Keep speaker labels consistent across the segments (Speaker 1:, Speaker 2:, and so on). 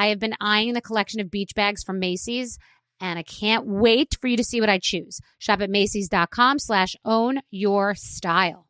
Speaker 1: I have been eyeing the collection of beach bags from Macy's and I can't wait for you to see what I choose. Shop at Macy's.com slash own your style.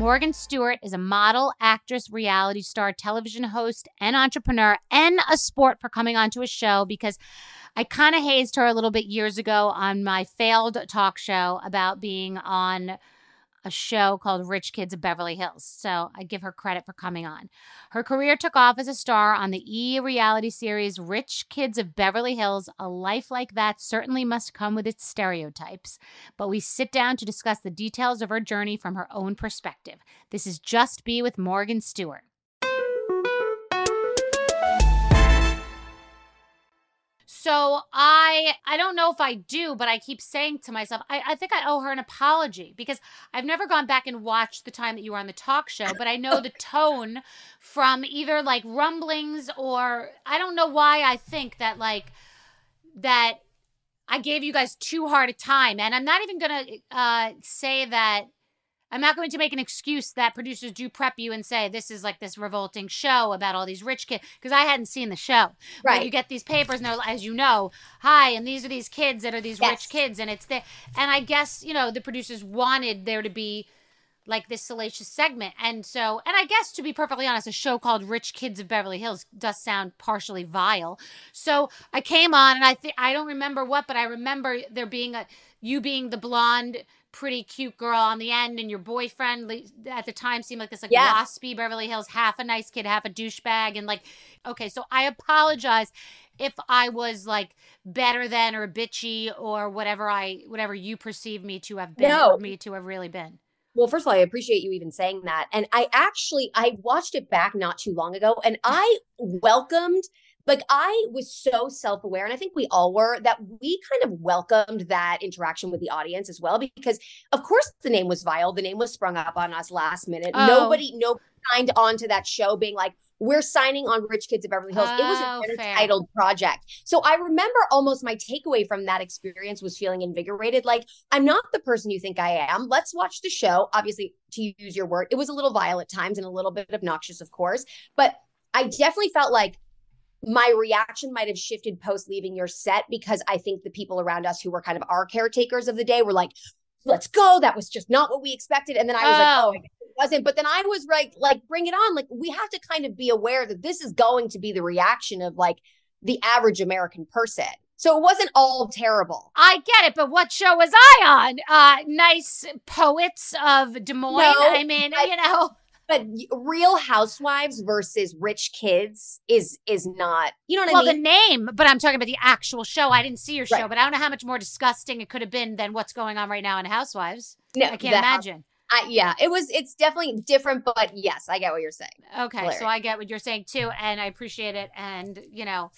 Speaker 1: Morgan Stewart is a model, actress, reality star, television host, and entrepreneur, and a sport for coming onto a show because I kind of hazed her a little bit years ago on my failed talk show about being on a show called Rich Kids of Beverly Hills. So I give her credit for coming on. Her career took off as a star on the E reality series Rich Kids of Beverly Hills. A life like that certainly must come with its stereotypes. But we sit down to discuss the details of her journey from her own perspective. This is Just B with Morgan Stewart. So I I don't know if I do, but I keep saying to myself, I, I think I owe her an apology because I've never gone back and watched the time that you were on the talk show, but I know the tone from either like rumblings or I don't know why I think that like that I gave you guys too hard a time. And I'm not even gonna uh say that I'm not going to make an excuse that producers do prep you and say this is like this revolting show about all these rich kids because I hadn't seen the show.
Speaker 2: Right.
Speaker 1: But you get these papers and they're as you know, hi, and these are these kids that are these
Speaker 2: Yes.
Speaker 1: rich kids, and it's the and I guess you know the producers wanted there to be like this salacious segment, and so and I guess to be perfectly honest, a show called Rich Kids of Beverly Hills does sound partially vile. So I came on and I think I don't remember what, but I remember there being a you being the blonde pretty cute girl on the end and your boyfriend at the time seemed like this like
Speaker 2: Yeah.
Speaker 1: waspy beverly hills half a nice kid half a douchebag and like okay so i apologize if i was like better than or bitchy or whatever i whatever you perceive me to have been
Speaker 2: No.
Speaker 1: or me to have really been
Speaker 2: Well, first of all, I appreciate you even saying that. And I actually I watched it back not too long ago and I welcomed like I was so self-aware and I think we all were that we kind of welcomed that interaction with the audience as well because of course the name was vile, the name was sprung up on us last minute.
Speaker 1: Oh.
Speaker 2: Nobody nobody signed on to that show being like we're signing on Rich Kids of Beverly Hills. it was
Speaker 1: Oh,
Speaker 2: an
Speaker 1: fair.
Speaker 2: entitled project. So I remember almost my takeaway from that experience was feeling invigorated. Like, I'm not the person you think I am. Let's watch the show. Obviously, to use your word, it was a little vile at times and a little bit obnoxious, of course. But I definitely felt like my reaction might have shifted post leaving your set because I think the people around us who were kind of our caretakers of the day were like, let's go. That was just not what we expected. And then I was like,
Speaker 1: Oh.
Speaker 2: oh, it wasn't. But then I was like, like, bring it on. Like, we have to kind of be aware that this is going to be the reaction of like the average American person. So it wasn't all terrible.
Speaker 1: I get it, but what show was I on? Uh, nice poets of Des Moines.
Speaker 2: No,
Speaker 1: I mean,
Speaker 2: I-
Speaker 1: you know.
Speaker 2: But Real Housewives versus Rich Kids is is not. You know what
Speaker 1: well,
Speaker 2: I mean?
Speaker 1: the name, but I'm talking about the actual show. I didn't see your show,
Speaker 2: Right.
Speaker 1: but I don't know how much more disgusting it could have been than what's going on right now in Housewives.
Speaker 2: no,
Speaker 1: I can't imagine.
Speaker 2: I, yeah, it was. It's definitely different, but yes, I get what you're saying.
Speaker 1: Okay, so I get what you're saying too, and I appreciate it. And you know,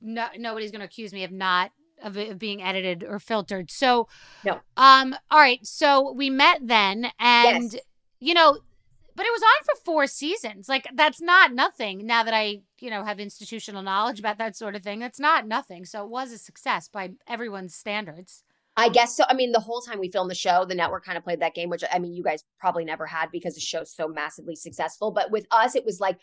Speaker 1: no, nobody's going to accuse me of not of, it- of being edited or filtered. So,
Speaker 2: No.
Speaker 1: Um. All right. So we met then, and
Speaker 2: Yes.
Speaker 1: you know, but it was on for four seasons. Like that's not nothing. Now that I you know have institutional knowledge about that sort of thing, that's not nothing. So it was a success by everyone's standards.
Speaker 2: I guess so. I mean, the whole time we filmed the show, the network kind of played that game, which I mean, you guys probably never had because the show's so massively successful. But with us, it was like,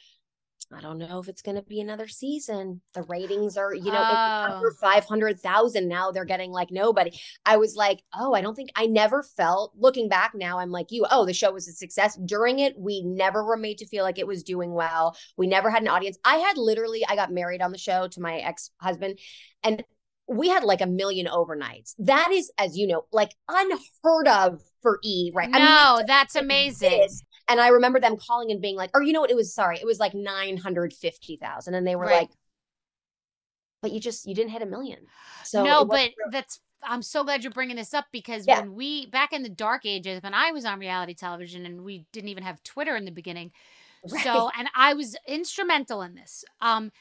Speaker 2: I don't know if it's going to be another season. The ratings are, you know,
Speaker 1: Oh.
Speaker 2: over 500,000 now. They're getting like nobody. I was like, oh, I don't think I never felt, looking back now, I'm like you, oh, the show was a success. During it, we never were made to feel like it was doing well. We never had an audience. I had literally, I got married on the show to my ex husband, and we had like a million overnights. That is, as you know, like unheard of for E, right?
Speaker 1: No,
Speaker 2: it
Speaker 1: that's amazing.
Speaker 2: And I remember them calling and being like, or you know what? It was sorry, it was like nine hundred fifty thousand, and they were
Speaker 1: Right.
Speaker 2: like, "But you just you didn't hit a million. So
Speaker 1: no, but
Speaker 2: real-
Speaker 1: that's I'm so glad you're bringing this up because
Speaker 2: Yeah.
Speaker 1: when we back in the dark ages when I was on reality television and we didn't even have Twitter in the beginning.
Speaker 2: Right.
Speaker 1: So and I was instrumental in this. Um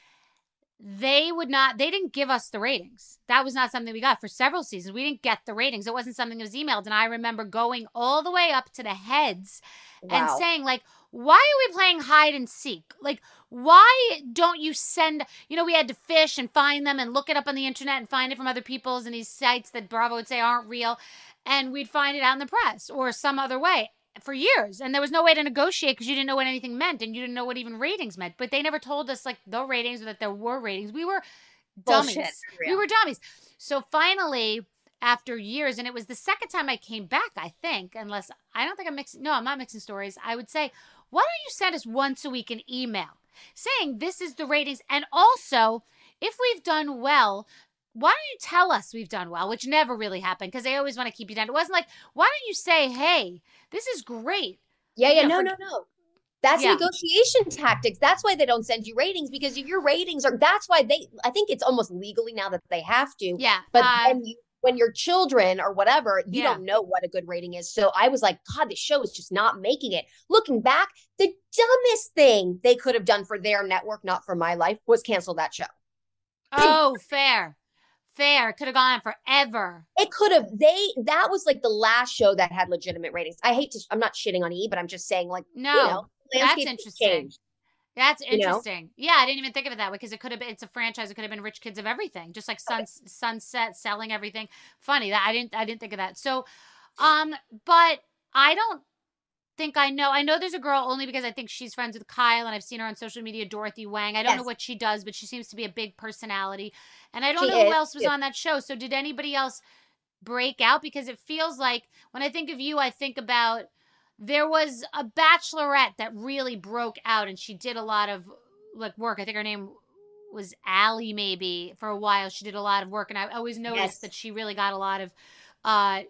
Speaker 1: they would not they didn't give us the ratings. That was not something we got for several seasons. We didn't get the ratings. It wasn't something that was emailed and I remember going all the way up to the heads and saying like why are we playing hide and seek like why don't you send you know we had to fish and find them and look it up on the internet and find it from other people's and these sites that bravo would say aren't real and we'd find it out in the press or some other way for years and there was no way to negotiate because you didn't know what anything meant and you didn't know what even ratings meant but they never told us like the ratings or that there were ratings. We were dummies.
Speaker 2: Bullshit.
Speaker 1: we were dummies. So finally after years and it was the second time i came back i think unless i don't think i'm mixing no i'm not mixing stories i would say why don't you send us once a week an email saying this is the ratings? And also if we've done well why don't you tell us we've done well which never really happened because they always want to keep you down it wasn't like why don't you say hey this is great
Speaker 2: yeah, yeah,
Speaker 1: you
Speaker 2: no,
Speaker 1: know,
Speaker 2: no, no. That's
Speaker 1: Yeah.
Speaker 2: negotiation tactics. That's why they don't send you ratings because if your ratings are. That's why they. I think it's almost legally now that they have to.
Speaker 1: yeah
Speaker 2: But
Speaker 1: uh,
Speaker 2: then you, when your children or whatever, you
Speaker 1: Yeah.
Speaker 2: don't know what a good rating is. So I was like, God, this show is just not making it. Looking back, the dumbest thing they could have done for their network, not for my life, was cancel that show.
Speaker 1: oh fair fair It could have gone on forever
Speaker 2: It could have. They that was like the last show that had legitimate ratings. I hate to. I'm not shitting on E, but I'm just saying, like,
Speaker 1: no
Speaker 2: you know,
Speaker 1: that's interesting.
Speaker 2: changed.
Speaker 1: That's
Speaker 2: you know?
Speaker 1: interesting. Yeah, I didn't even think of it that way because it could have been. It's a franchise. It could have been Rich Kids of everything, just like Sun Sunset selling everything. Funny that I didn't. I didn't think of that. So, um, but I don't think I know. I know there's a girl only because I think she's friends with Kyle and I've seen her on social media. Dorothy Wang. I don't know what she does, but she seems to be a big personality. And I don't
Speaker 2: She
Speaker 1: know who else was on that show. So did anybody else break out? Because it feels like when I think of you, I think about there was a bachelorette that really broke out and she did a lot of like work. I think her name was Allie maybe for a while. She did a lot of work and I always noticed
Speaker 2: Yes.
Speaker 1: that she really got a lot of uh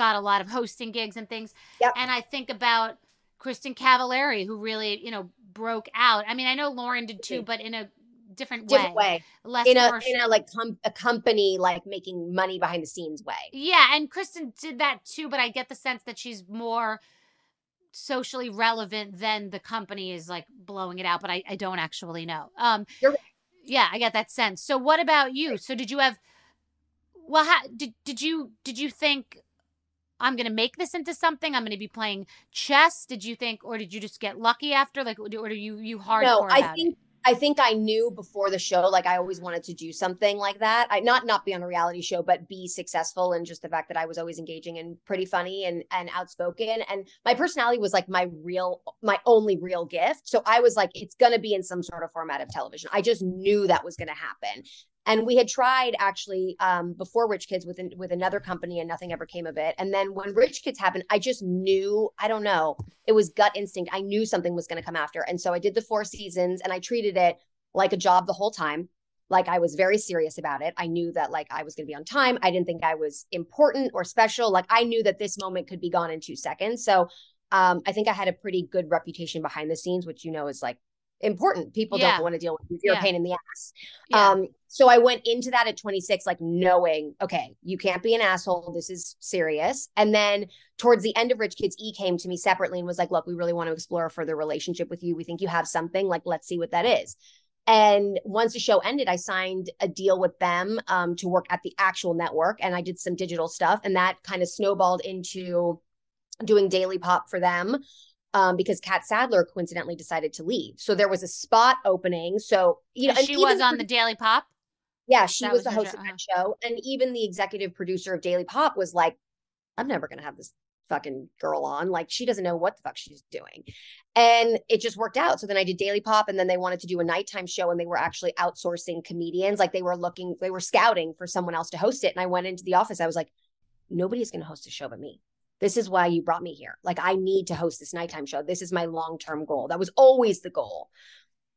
Speaker 1: got a lot of hosting gigs and things.
Speaker 2: Yep.
Speaker 1: And I think about Kristin Cavallari who really, you know, broke out. I mean, I know Lauren did too,
Speaker 2: Mhm.
Speaker 1: but in a different,
Speaker 2: Different
Speaker 1: way.
Speaker 2: way.
Speaker 1: Less
Speaker 2: In a
Speaker 1: commercial.
Speaker 2: in a like com- a company like making money behind the scenes way.
Speaker 1: Yeah, and Kristin did that too, but I get the sense that she's more socially relevant than the company is like blowing it out, but I, I don't actually know. Um
Speaker 2: You're
Speaker 1: yeah, I get that sense. So what about you? So did you have well how did did you did you think I'm gonna make this into something. I'm gonna be playing chess. Did you think, or did you just get lucky after? Like, or do you you hardcore
Speaker 2: no, I think
Speaker 1: it?
Speaker 2: I think I knew before the show, like I always wanted to do something like that. I not not be on a reality show, but be successful. And just the fact that I was always engaging and pretty funny and and outspoken, and my personality was like my real, my only real gift. So I was like, it's gonna be in some sort of format of television. I just knew that was gonna happen. And we had tried actually um, before Rich Kids with with another company, and nothing ever came of it. And then when Rich Kids happened, I just knew. I don't know. It was gut instinct. I knew something was going to come after, and so I did the four seasons, and I treated it like a job the whole time. Like I was very serious about it. I knew that like I was going to be on time. I didn't think I was important or special. Like I knew that this moment could be gone in two seconds. So Um, I think I had a pretty good reputation behind the scenes, which you know is like important. People
Speaker 1: Yeah.
Speaker 2: don't want to deal with you. You're
Speaker 1: Yeah.
Speaker 2: a pain in the ass.
Speaker 1: Yeah.
Speaker 2: Um, so I went into that at 26, like knowing, okay, you can't be an asshole. This is serious. And then towards the end of Rich Kids, E came to me separately and was like, look, we really want to explore a further relationship with you. We think you have something. Like, let's see what that is. And once the show ended, I signed a deal with them um, to work at the actual network, and I did some digital stuff, and that kind of snowballed into doing daily pop for them um, because Catt Sadler coincidentally decided to leave. So there was a spot opening. So you know,
Speaker 1: And she was on the Daily Pop.
Speaker 2: yeah, she was,
Speaker 1: was
Speaker 2: the host
Speaker 1: show,
Speaker 2: of that show. And even the executive producer of Daily Pop was like, I'm never going to have this fucking girl on. Like, she doesn't know what the fuck she's doing. And it just worked out. So then I did Daily Pop, and then they wanted to do a nighttime show, and they were actually outsourcing comedians. Like, they were looking, they were scouting for someone else to host it. And I went into the office. I was like, nobody's going to host a show but me. This is why you brought me here. Like, I need to host this nighttime show. This is my long term goal. That was always the goal.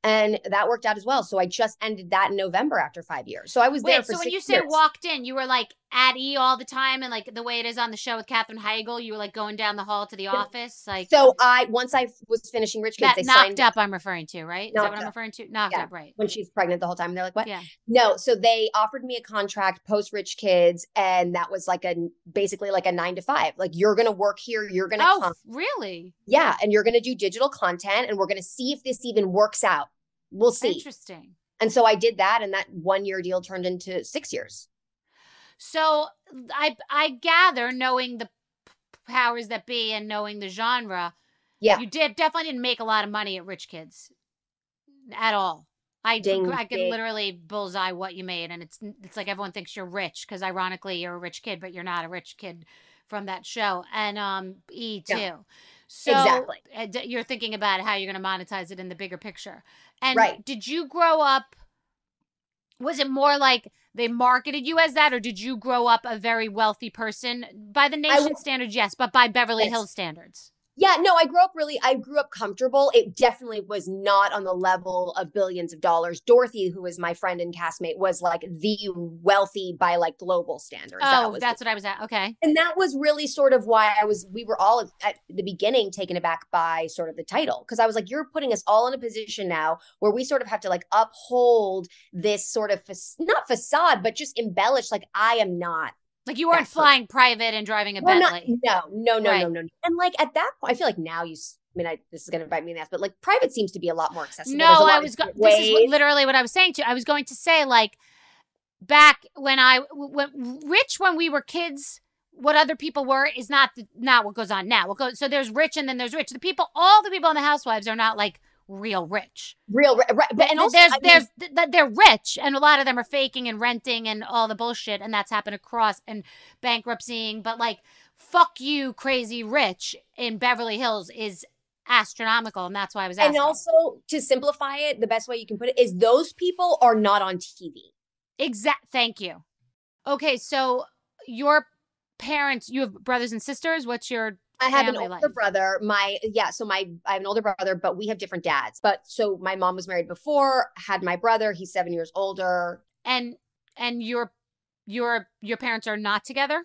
Speaker 2: And that worked out as well. So I just ended that in November after five years. So I was there
Speaker 1: Wait,
Speaker 2: for
Speaker 1: so when you say
Speaker 2: years.
Speaker 1: walked in, you were like at E all the time, and like the way it is on the show with Katherine Heigl, you were like going down the hall to the office, like
Speaker 2: So I once I was finishing Rich Kids, they
Speaker 1: knocked
Speaker 2: signed
Speaker 1: up. I'm referring to, right? Is that what I'm
Speaker 2: Up.
Speaker 1: referring to? Knocked
Speaker 2: Yeah.
Speaker 1: up, right?
Speaker 2: when she's pregnant the whole time. They're like, what?
Speaker 1: Yeah.
Speaker 2: No. So they offered me a contract post Rich Kids, and that was like a basically like a nine to five. Like you're gonna work here, you're gonna
Speaker 1: Oh,
Speaker 2: come,
Speaker 1: really?
Speaker 2: yeah, and you're gonna do digital content, and we're gonna see if this even works out. We'll see.
Speaker 1: Interesting.
Speaker 2: And so I did that, and that one year deal turned into six years.
Speaker 1: So I I gather, knowing the powers that be and knowing the genre,
Speaker 2: Yeah.
Speaker 1: you did definitely didn't make a lot of money at Rich Kids at all. I
Speaker 2: Ding,
Speaker 1: I could literally bullseye what you made, and it's it's like everyone thinks you're rich because ironically you're a rich kid, but you're not a rich kid from that show, and um E too.
Speaker 2: Yeah.
Speaker 1: So
Speaker 2: Exactly.
Speaker 1: uh, you're thinking about how you're going to monetize it in the bigger picture. And
Speaker 2: Right.
Speaker 1: did you grow up? Was it more like they marketed you as that, or did you grow up a very wealthy person by the nation
Speaker 2: was-
Speaker 1: standards? Yes, but by Beverly
Speaker 2: Yes.
Speaker 1: Hills standards.
Speaker 2: Yeah, no, I grew up really, I grew up comfortable. It definitely was not on the level of billions of dollars. Dorothy, who was my friend and castmate, was like the wealthy by like global standards. That
Speaker 1: Oh,
Speaker 2: was
Speaker 1: that's what I was at. Okay.
Speaker 2: and that was really sort of why I was, we were all at the beginning taken aback by sort of the title. Cause I was like, you're putting us all in a position now where we sort of have to like uphold this sort of, fac- not facade, but just embellish. Like, I am not
Speaker 1: Like you weren't flying private and driving a
Speaker 2: not,
Speaker 1: Bentley.
Speaker 2: no, no, no,
Speaker 1: Right.
Speaker 2: no, no, no. And like at that point, I feel like now you. I mean, I, this is going to bite me in the ass, but like private seems to be a lot more accessible.
Speaker 1: No,
Speaker 2: There's a lot
Speaker 1: I was. Go- this is what, literally what I was saying to. you. I was going to say like back when I when rich when we were kids. What other people were is not the, not what goes on now. What goes so there's rich and then there's rich. The people, all the people in the Housewives are not like real rich.
Speaker 2: real, right? right. But and also,
Speaker 1: there's
Speaker 2: I mean,
Speaker 1: there's th- th- they're rich and a lot of them are faking and renting and all the bullshit and that's happened across and bankruptcying. But like, fuck you, crazy rich in Beverly Hills is astronomical, and that's why I was asking.
Speaker 2: and also to simplify it, the best way you can put it is those people are not on TV.
Speaker 1: Exact. Thank you. Okay, so your parents, you have brothers and sisters. What's your
Speaker 2: I have an older
Speaker 1: life.
Speaker 2: brother. My yeah, so my I have an older brother, but we have different dads. But so my mom was married before, had my brother. He's seven years older.
Speaker 1: and and your your your parents are not together?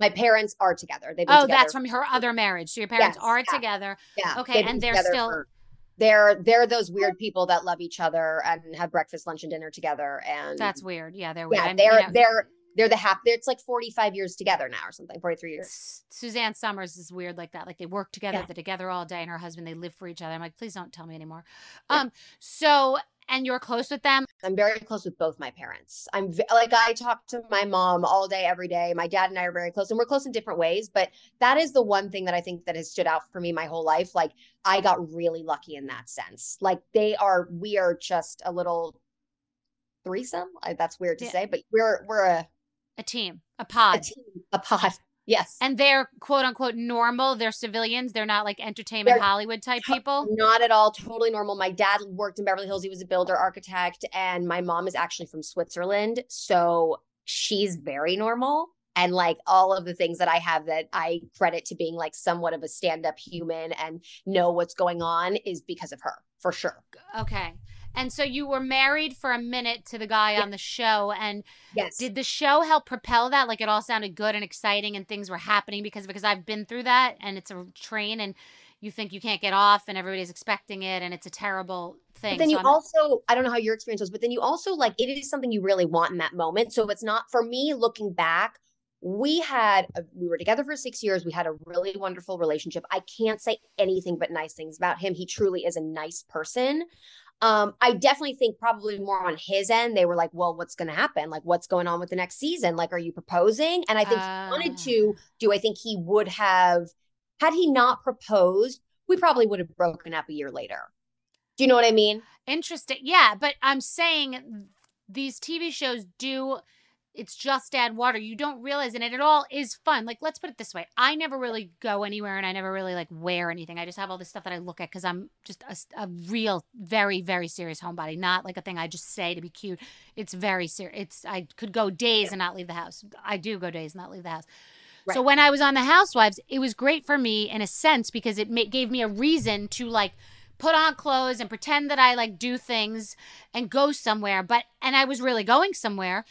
Speaker 2: My parents are together. They've been
Speaker 1: Oh,
Speaker 2: together
Speaker 1: that's from her other marriage. So your parents
Speaker 2: Yes,
Speaker 1: are
Speaker 2: yeah.
Speaker 1: together.
Speaker 2: Yeah.
Speaker 1: Okay, and they're still-
Speaker 2: for- they're they're those weird people that love each other and have breakfast, lunch, and dinner together. And
Speaker 1: That's weird. Yeah, they're weird.
Speaker 2: yeah, they're
Speaker 1: you know,
Speaker 2: they're they're the half. It's like forty five years together now or something. Forty three years.
Speaker 1: Suzanne Somers is weird like that. Like they work together,
Speaker 2: Yeah.
Speaker 1: they're together all day, and her husband they live for each other. I'm like, please don't tell me anymore. Um, so and you're close with them.
Speaker 2: I'm very close with both my parents. I'm v- like I talk to my mom all day, every day. My dad and I are very close, and we're close in different ways. But that is the one thing that I think that has stood out for me my whole life. Like I got really lucky in that sense. Like they are, we are just a little threesome. I, that's weird to
Speaker 1: Yeah.
Speaker 2: say, but we're we're a,
Speaker 1: A team, a
Speaker 2: a
Speaker 1: pod.
Speaker 2: team, a pod. Yes,
Speaker 1: and they're quote unquote normal. They're civilians. They're not like entertainment
Speaker 2: They're
Speaker 1: Hollywood type people.
Speaker 2: Not at all. Totally normal. My dad worked in Beverly Hills. He was a builder architect. And my mom is actually from Switzerland. So she's very normal. And like all of the things that I have that I credit to being like somewhat of a stand up human and know what's going on is because of her, for sure.
Speaker 1: Okay. And so you were married for a minute to the guy
Speaker 2: Yeah.
Speaker 1: on the show. And
Speaker 2: Yes.
Speaker 1: did the show help propel that? Like it all sounded good and exciting and things were happening because because I've been through that and it's a train and you think you can't get off and everybody's expecting it and it's a terrible thing.
Speaker 2: But then
Speaker 1: So
Speaker 2: you
Speaker 1: I'm-
Speaker 2: also, I don't know how your experience was, but then you also like it is something you really want in that moment. So it's not for me looking back. We had, a, we were together for six years. We had a really wonderful relationship. I can't say anything but nice things about him. He truly is a nice person. Um, I definitely think probably more on his end, they were like, well, what's going to happen? Like, what's going on with the next season? Like, are you proposing? And I think he wanted
Speaker 1: Ah.
Speaker 2: to do, I think he would have, had he not proposed, we probably would have broken up a year later. Do you know what I mean?
Speaker 1: Interesting. Yeah, but I'm saying these TV shows do it's just add water. You don't realize and it at all is fun. Like let's put it this way. I never really go anywhere and I never really like wear anything. I just have all this stuff that I look at cuz I'm just a, a real very very serious homebody, not like a thing I just say to be cute. It's very serious. It's I could go days and not leave the house. I do go days and not leave the house. So when I was on the Housewives, it was great for me in a sense because it ma- gave me a reason to like put on clothes and pretend that I like do things and go somewhere. But and I was really going somewhere.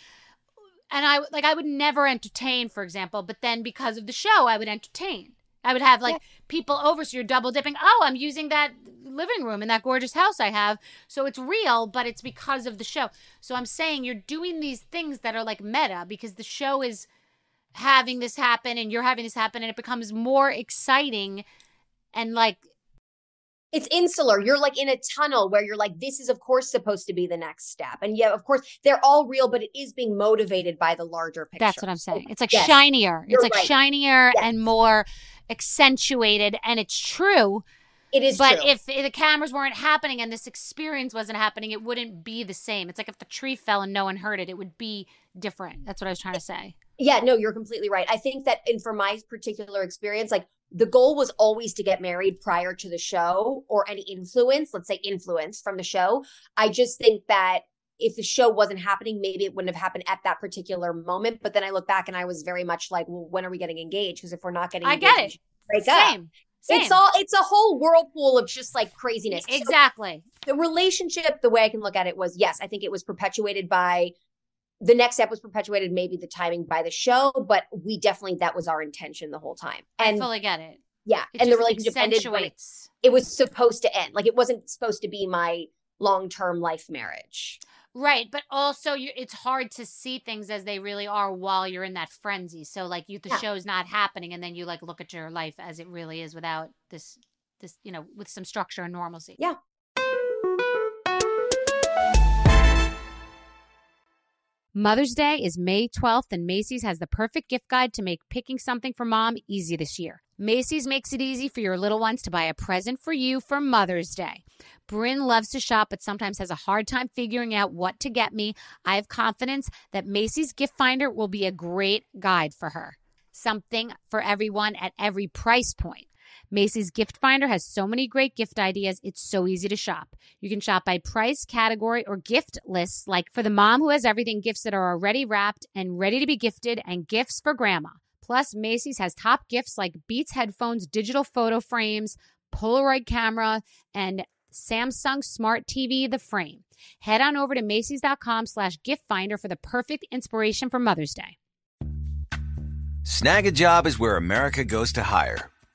Speaker 1: And I like I would never entertain, for example. But then because of the show, I would entertain. I would have like
Speaker 2: Yeah.
Speaker 1: people over, so you're double dipping. Oh, I'm using that living room in that gorgeous house I have. So it's real, but it's because of the show. So I'm saying you're doing these things that are like meta because the show is having this happen and you're having this happen and it becomes more exciting and like
Speaker 2: it's insular. You're like in a tunnel where you're like, this is of course supposed to be the next step. And yeah, of course, they're all real, but it is being motivated by the larger picture.
Speaker 1: that's what I'm
Speaker 2: So,
Speaker 1: saying. Oh, it's like
Speaker 2: yes,
Speaker 1: shinier. It's like
Speaker 2: right.
Speaker 1: shinier
Speaker 2: Yes.
Speaker 1: and more accentuated and it's true.
Speaker 2: It is
Speaker 1: but
Speaker 2: true.
Speaker 1: if the cameras weren't happening and this experience wasn't happening, it wouldn't be the same. It's like if the tree fell and no one heard it, it would be different. That's what I was trying to say.
Speaker 2: yeah, no, you're completely right. I think that and for my particular experience, like the goal was always to get married prior to the show or any influence, let's say influence from the show. I just think that if the show wasn't happening, maybe it wouldn't have happened at that particular moment. But then I look back and I was very much like, well, when are we getting engaged? Because if we're not getting
Speaker 1: I
Speaker 2: engaged,
Speaker 1: get it.
Speaker 2: break up.
Speaker 1: Same. Same.
Speaker 2: It's all it's a whole whirlpool of just like craziness. So
Speaker 1: exactly.
Speaker 2: the relationship, the way I can look at it was yes, I think it was perpetuated by the next step was perpetuated, maybe the timing by the show, but we definitely that was our intention the whole time. and I
Speaker 1: fully get it.
Speaker 2: yeah,
Speaker 1: It
Speaker 2: and the relationship ended it, it was supposed to end. Like it wasn't supposed to be my long term life marriage.
Speaker 1: Right, but also you it's hard to see things as they really are while you're in that frenzy. So like you the
Speaker 2: Yeah.
Speaker 1: show's not happening and then you like look at your life as it really is without this this you know with some structure and normalcy.
Speaker 2: Yeah.
Speaker 1: Mother's Day is May 12th, and Macy's has the perfect gift guide to make picking something for mom easy this year. Macy's makes it easy for your little ones to buy a present for you for Mother's Day. Bryn loves to shop, but sometimes has a hard time figuring out what to get me. I have confidence that Macy's Gift Finder will be a great guide for her. Something for everyone at every price point. Macy's Gift Finder has so many great gift ideas, it's so easy to shop. You can shop by price, category, or gift lists, like for the mom who has everything, gifts that are already wrapped and ready to be gifted, and gifts for grandma. Plus, Macy's has top gifts like Beats headphones, digital photo frames, Polaroid camera, and Samsung Smart TV, the frame. Head on over to Macy's.com slash gift finder for the perfect inspiration for Mother's Day.
Speaker 3: Snagajob is where America goes to hire,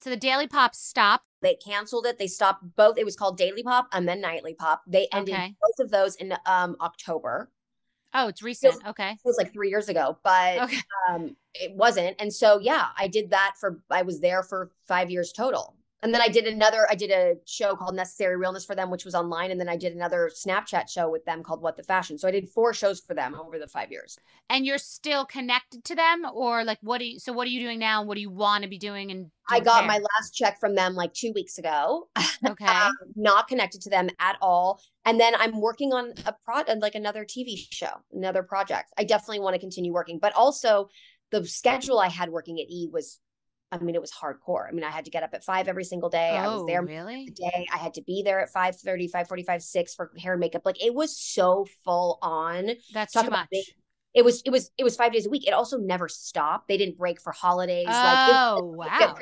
Speaker 1: So the Daily Pop stopped.
Speaker 2: They canceled it. They stopped both. It was called Daily Pop and then Nightly Pop. They ended
Speaker 1: Okay.
Speaker 2: both of those in um October.
Speaker 1: Oh, it's recent. Okay.
Speaker 2: It was like three years ago, but
Speaker 1: Okay.
Speaker 2: um it wasn't. And so yeah, I did that for I was there for five years total. And then I did another, I did a show called Necessary Realness for them, which was online. And then I did another Snapchat show with them called What the Fashion. So I did four shows for them over the five years.
Speaker 1: And you're still connected to them, or like what do you? So what are you doing now? What do you want to be doing? And
Speaker 2: I got
Speaker 1: care?
Speaker 2: my last check from them like two weeks ago.
Speaker 1: okay.
Speaker 2: um, not connected to them at all. And then I'm working on a pro like another TV show, another project. I definitely want to continue working, but also the schedule I had working at E was, I mean, it was hardcore. I mean, I had to get up at five every single day. I was
Speaker 1: oh,
Speaker 2: there
Speaker 1: really?
Speaker 2: the day. I had to be there at 5 545, 6 for hair and makeup. Like it was so full on.
Speaker 1: That's
Speaker 2: Talk
Speaker 1: too much.
Speaker 2: big- It was, it was, it was five days a week. It also never stopped. They didn't break for holidays. like it,
Speaker 1: Oh, wow.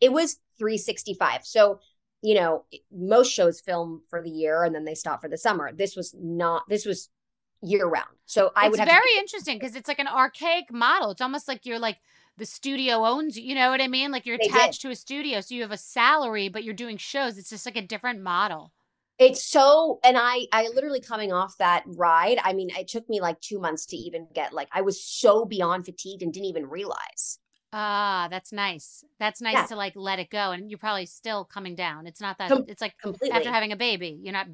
Speaker 2: It was 365. So, you know, most shows film for the year and then they stop for the summer. This was not, this was year round. So I
Speaker 1: it's
Speaker 2: would have
Speaker 1: very
Speaker 2: to,
Speaker 1: interesting because it's like an archaic model. It's almost like you're like the studio owns you. You know what I mean? Like you're
Speaker 2: They did.
Speaker 1: attached to a studio, so you have a salary, but you're doing shows. It's just like a different model.
Speaker 2: it's so, and I, I literally coming off that ride. I mean, it took me like two months to even get like, I was so beyond fatigued and didn't even realize.
Speaker 1: Ah, that's nice. That's nice
Speaker 2: Yeah.
Speaker 1: to like let it go, and you're probably still coming down. It's not that.
Speaker 2: Com-
Speaker 1: it's like
Speaker 2: Completely.
Speaker 1: after having a baby, you're not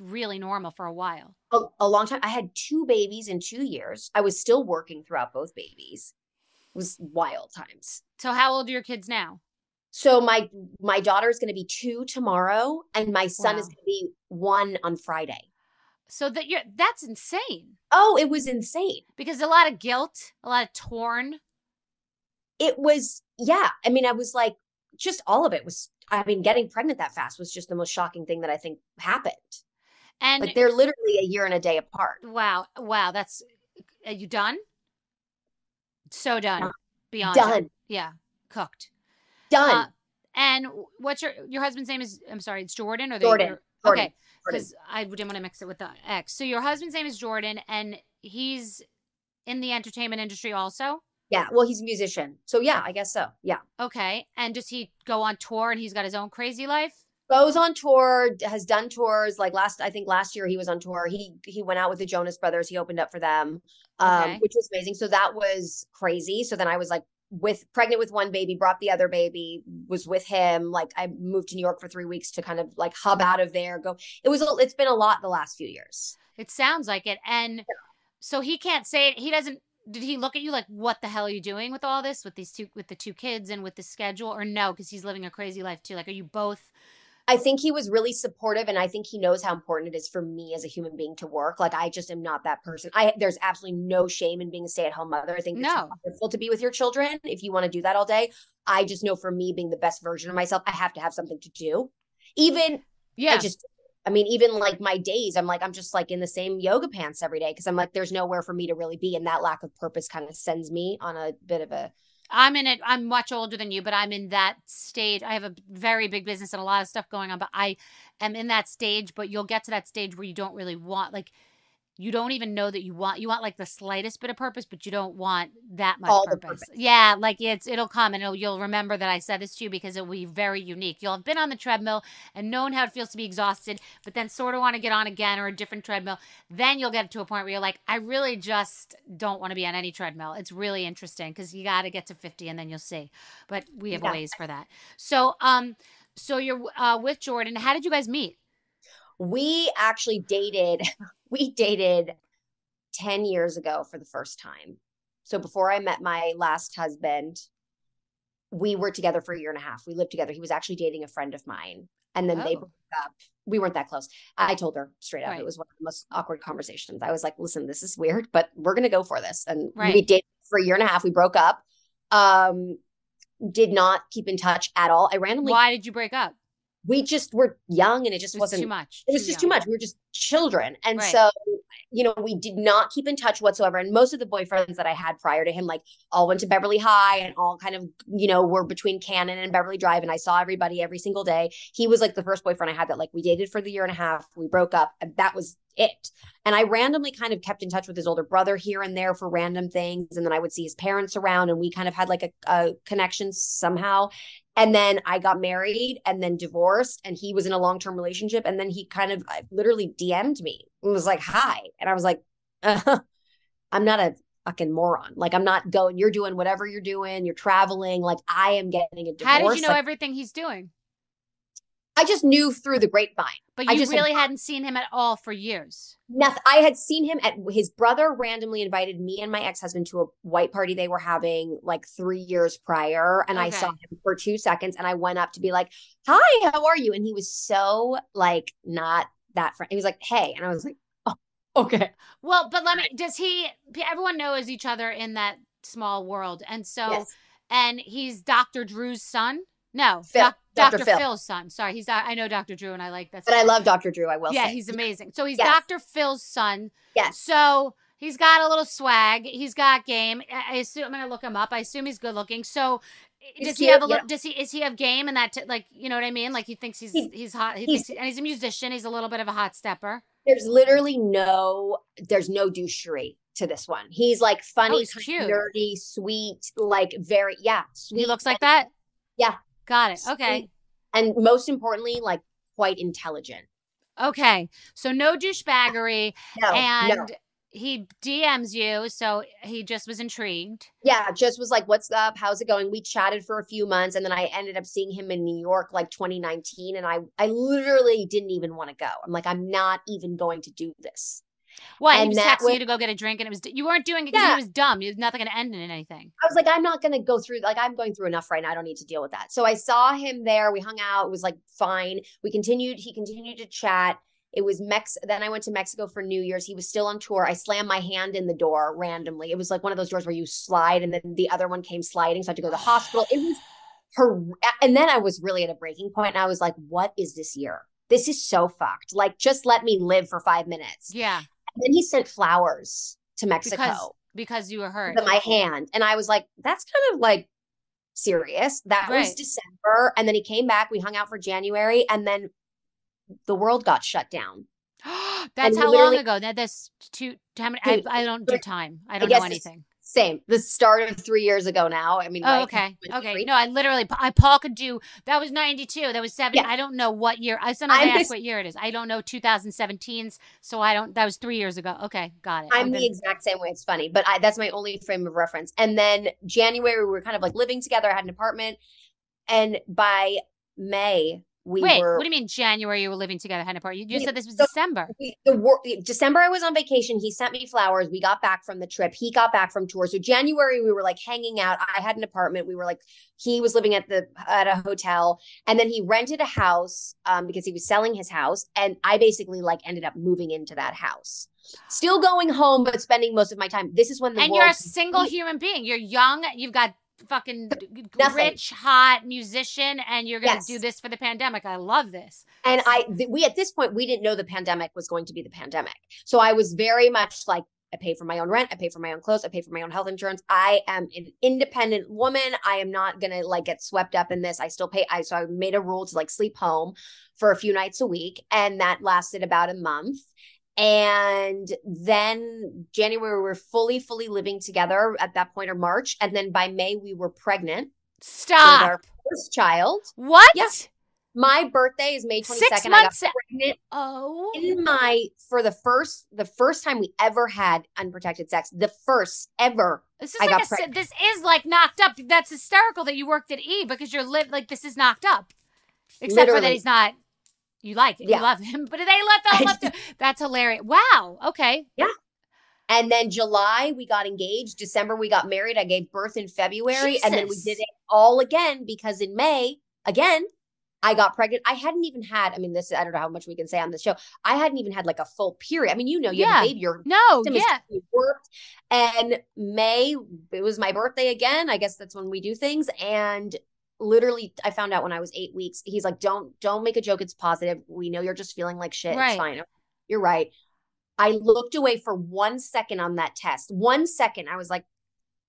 Speaker 1: really normal for a while.
Speaker 2: a, a long time. I had two babies in two years. I was still working throughout both babies. It was wild times.
Speaker 1: So how old are your kids now?
Speaker 2: So my my daughter is going to be two tomorrow, and my son is going to be one on Friday.
Speaker 1: So that you're that's insane
Speaker 2: Oh, it was insane.
Speaker 1: because a lot of guilt, a lot of torn.
Speaker 2: It was yeah. I mean, I was like, just all of it was. I mean, getting pregnant that fast was just the most shocking thing that I think happened.
Speaker 1: And
Speaker 2: Like they're literally a year and a day apart.
Speaker 1: wow, wow, that's are you done? So done.
Speaker 2: Done.
Speaker 1: Beyond
Speaker 2: Done,
Speaker 1: Yeah, cooked.
Speaker 2: done.
Speaker 1: Uh, and what's your your husband's name is I'm sorry, it's Jordan or the
Speaker 2: Jordan,
Speaker 1: your-
Speaker 2: Jordan,
Speaker 1: Okay, because I didn't want to mix it with the X. So your husband's name is Jordan, and he's in the entertainment industry also.
Speaker 2: yeah. Well, he's a musician, so yeah, I guess so. Yeah.
Speaker 1: Okay, and does he go on tour and he's got his own crazy life?
Speaker 2: Goes on tour has done tours like last i think last year he was on tour he he went out with the jonas brothers he opened up for them um
Speaker 1: Okay.
Speaker 2: which was amazing so that was crazy so then i was like with pregnant with one baby brought the other baby was with him like i moved to new york for three weeks to kind of like hub out of there go it was a, it's been a lot the last few years
Speaker 1: It sounds like it. And so he can't say it. He doesn't. Did he look at you like, "What the hell are you doing with all this, with these two, with the two kids, and with the schedule?" Or no, because he's living a crazy life too. Like, are you both?
Speaker 2: I think he was really supportive and I think he knows how important it is for me as a human being to work. Like I just am not that person. I there's absolutely no shame in being a stay-at-home mother. I think it's
Speaker 1: No.
Speaker 2: wonderful to be with your children if you want to do that all day. I just know for me being the best version of myself, I have to have something to do. Even
Speaker 1: Yeah.
Speaker 2: I just I mean, even like my days, I'm like, I'm just like in the same yoga pants every day because I'm like, there's nowhere for me to really be. And that lack of purpose kind of sends me on a bit of a
Speaker 1: I'm in it. I'm much older than you, but I'm in that stage. I have a very big business and a lot of stuff going on, but I am in that stage. But you'll get to that stage where you don't really want, like, you don't even know that you want. You want like the slightest bit of purpose, but you don't want that much
Speaker 2: All
Speaker 1: purpose.
Speaker 2: purpose.
Speaker 1: Yeah, like it's it'll come and it'll, you'll remember that I said this to you because it will be very unique. You'll have been on the treadmill and known how it feels to be exhausted, but then sort of want to get on again or a different treadmill. Then you'll get to a point where you're like, I really just don't want to be on any treadmill. It's really interesting because you got to get to 50 and then you'll see. But we have
Speaker 2: Yeah.
Speaker 1: ways for that. So, um, so you're uh, with Jordan. How did you guys meet?
Speaker 2: We actually dated we dated 10 years ago for the first time so before i met my last husband we were together for a year and a half we lived together he was actually dating a friend of mine and then they
Speaker 1: Oh.
Speaker 2: broke up we weren't that close. I told her straight up.
Speaker 1: Right.
Speaker 2: It was one of the most awkward conversations. I was like, listen, this is weird, but we're gonna go for this. And we
Speaker 1: Right.
Speaker 2: dated for a year and a half. We broke up. Um, did not keep in touch at all. I randomly
Speaker 1: Why did you break up?
Speaker 2: We just were young and it just
Speaker 1: It was
Speaker 2: wasn't
Speaker 1: too much.
Speaker 2: it was just too much. We were just children. And
Speaker 1: Right.
Speaker 2: so, you know, we did not keep in touch whatsoever. And most of the boyfriends that I had prior to him, like all went to Beverly High and all kind of, you know, were between Canon and Beverly Drive. And I saw everybody every single day. He was like the first boyfriend I had that like we dated for the year and a half. We broke up and that was it. And I randomly kind of kept in touch with his older brother here and there for random things. And then I would see his parents around and we kind of had like a, a connection somehow. And then I got married and then divorced, and he was in a long term relationship. And then he kind of uh, literally DM'd me and was like, Hi. And I was like, uh, I'm not a fucking moron. Like, I'm not going, you're doing whatever you're doing, you're traveling. Like, I am getting a divorce.
Speaker 1: How did you know
Speaker 2: Like,
Speaker 1: everything he's doing?
Speaker 2: I just knew through the grapevine.
Speaker 1: But
Speaker 2: I
Speaker 1: you
Speaker 2: just had-
Speaker 1: really hadn't seen him at all for years.
Speaker 2: Nothing. I had seen him at his brother randomly invited me and my ex husband to a white party they were having like three years prior. And I saw him for two seconds and I went up to be like, Hi, how are you? And he was so like not that friend. He was like, Hey. And I was like, Oh, okay.
Speaker 1: Well, but let me. Does he? Everyone knows each other in that small world, and so
Speaker 2: Yes.
Speaker 1: and he's Dr. Drew's son. No,
Speaker 2: Phil.
Speaker 1: Doc-
Speaker 2: Dr.
Speaker 1: Dr.
Speaker 2: Phil.
Speaker 1: Phil's son. Sorry, he's. I know Dr. Drew, and I like that.
Speaker 2: But I love Dr. Drew, I will
Speaker 1: Yeah,
Speaker 2: say.
Speaker 1: he's amazing. So he's
Speaker 2: Yes.
Speaker 1: Dr. Phil's son.
Speaker 2: Yes.
Speaker 1: So he's got a little swag. He's got game. I assume I'm gonna look him up. I assume he's good looking. So eh,
Speaker 2: He's
Speaker 1: does he have a
Speaker 2: yeah.
Speaker 1: little? Does he? Is he have game and that? T- like you know what I mean? Like he thinks he's
Speaker 2: He-
Speaker 1: he's hot. He
Speaker 2: he's-
Speaker 1: thinks, and he's a musician. He's a little bit of a hot stepper.
Speaker 2: There's literally no, there's no douchery to this one. He's like oh, funny,
Speaker 1: Oh, he's
Speaker 2: nerdy, sweet, like very, yeah, sweet.
Speaker 1: He looks like that.
Speaker 2: Yeah.
Speaker 1: Got it. Okay.
Speaker 2: and most importantly, like quite intelligent.
Speaker 1: Okay. So no douchebaggery,
Speaker 2: No,
Speaker 1: and
Speaker 2: no.
Speaker 1: he DMs you. So he just was intrigued.
Speaker 2: Yeah, just was like, "What's up? How's it going?" We chatted for a few months, and then I ended up seeing him in New York, like 2019, and I, I literally didn't even want to go. I'm like, I'm not even going to do this.
Speaker 1: What? he
Speaker 2: And
Speaker 1: was
Speaker 2: that
Speaker 1: texting you to go get a drink, and it was you weren't doing it because
Speaker 2: Yeah.
Speaker 1: he was dumb. It was nothing going to end in anything.
Speaker 2: I was like, I'm not going to go through, like, I'm going through enough right now. I don't need to deal with that. So I saw him there. We hung out. It was like fine. We continued, he continued to chat. It was Mex. Then I went to Mexico for New Year's. He was still on tour. I slammed my hand in the door randomly. It was like one of those doors where you slide and then the other one came sliding. So I had to go to the hospital. It was her. And then I was really at a breaking point and I was like, what is this year? This is so fucked. Like, just let me live for five minutes.
Speaker 1: Yeah,
Speaker 2: then he sent flowers to Mexico
Speaker 1: because because you were hurt.
Speaker 2: my hand. And I was like, that's kind of like serious. That was December. And then he came back. We hung out for January. And then the world got shut down.
Speaker 1: That's how long ago? That that's two. How many? I, I don't do time. I
Speaker 2: I
Speaker 1: don't know anything.
Speaker 2: Same. The start of three years ago now. I mean,
Speaker 1: Oh, okay. Okay.
Speaker 2: 23.
Speaker 1: No, I literally, I Paul could do. That was ninety two. That was seven.
Speaker 2: Yeah.
Speaker 1: I don't know what year. I sometimes
Speaker 2: I'm
Speaker 1: ask
Speaker 2: just-
Speaker 1: what year it is. I don't know 2017's. So I don't. That was three years ago. Okay, got it.
Speaker 2: I'm
Speaker 1: I've
Speaker 2: the
Speaker 1: been-
Speaker 2: exact same way. It's funny, but I, that's my only frame of reference. And then January, we were kind of like living together. I had an apartment. And by May, we
Speaker 1: Wait,
Speaker 2: were.
Speaker 1: what do you mean January? You were living together, had an apartment. You
Speaker 2: Yeah,
Speaker 1: said this was
Speaker 2: so-
Speaker 1: December.
Speaker 2: we, the wor- December I was on vacation. He sent me flowers. We got back from the trip. He got back from tour. So January we were like hanging out. I had an apartment. We were like he was living at the at a hotel and then he rented a house um because he was selling his house and I basically like ended up moving into that house. Still going home but spending most of my time. This is when the
Speaker 1: and
Speaker 2: world
Speaker 1: you're a single human being. You're young. You've got fucking
Speaker 2: Nothing.
Speaker 1: rich, hot musician, and you're gonna
Speaker 2: Yes.
Speaker 1: do this for the pandemic. I love this.
Speaker 2: and I th- we at this point we didn't know the pandemic was going to be the pandemic. So I was very much like I pay for my own rent, I pay for my own clothes, I pay for my own health insurance. I am an independent woman. I am not going to like get swept up in this. I still pay I so I made a rule to like sleep home for a few nights a week and that lasted about a month. And then January we were fully fully living together at that point or March and then by May we were pregnant with
Speaker 1: Stop.
Speaker 2: our first child.
Speaker 1: What?
Speaker 2: Yeah. My birthday is May 22nd.
Speaker 1: Six
Speaker 2: I got pregnant
Speaker 1: Oh.
Speaker 2: in my for the first the first time we ever had unprotected sex the first ever
Speaker 1: This is
Speaker 2: I
Speaker 1: like a,
Speaker 2: pregnant.
Speaker 1: this is like knocked up. That's hysterical that you worked at E because you're live like this is knocked up. Except for that he's not. You like it.
Speaker 2: Yeah.
Speaker 1: You love him, but they left all left. That's hilarious. Wow. Okay. Yeah.
Speaker 2: And then july we got engaged december we got married i gave birth in february and then we did it all again because in may again I got pregnant. I hadn't even had, I mean, this, I don't know how much we can say on this show. I hadn't even had like a full period. I mean, you know, you
Speaker 1: Yeah.
Speaker 2: have a baby, your
Speaker 1: No, yeah.
Speaker 2: worked. And May, it was my birthday again. I guess that's when we do things. And literally, I found out when I was eight weeks. He's like, "Don't, don't make a joke. It's positive. We know you're just feeling like shit.
Speaker 1: Right.
Speaker 2: It's fine. You're right." I looked away for one second on that test. One second, I was like,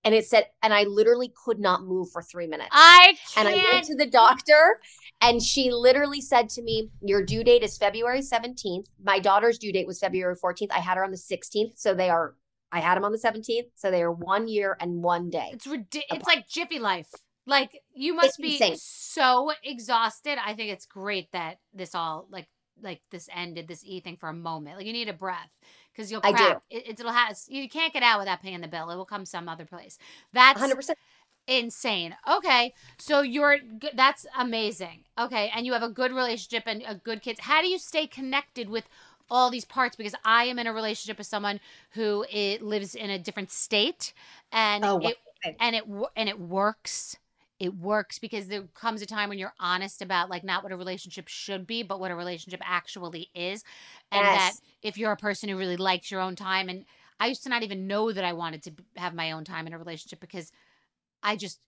Speaker 2: and it said, and I literally could not move for three minutes.
Speaker 1: I
Speaker 2: And I went to the doctor, and she literally said to me, Your due date is February 17th. My daughter's due date was February 14th. I had her on the 16th. So they are, I had him on the 17th. So they are one year and one day.
Speaker 1: It's ridiculous. It's like Jiffy Life. Like you must be
Speaker 2: insane.
Speaker 1: so exhausted. I think it's great that this all like like this ended this e thing for a moment. Like you need a breath because you'll crack.
Speaker 2: I do.
Speaker 1: It, it'll have you can't get out without paying the bill. It will come some other place. That's
Speaker 2: 100%.
Speaker 1: insane. Okay, so you're that's amazing. Okay, and you have a good relationship and a good kids. How do you stay connected with all these parts? Because I am in a relationship with someone who it lives in a different state, and
Speaker 2: Oh, wow.
Speaker 1: it and it and it works. It works because there comes a time when you're honest about like not what a relationship should be, but what a relationship actually is, and that if you're a person who really likes your own time and I used to not even know that I wanted to have my own time in a relationship because I just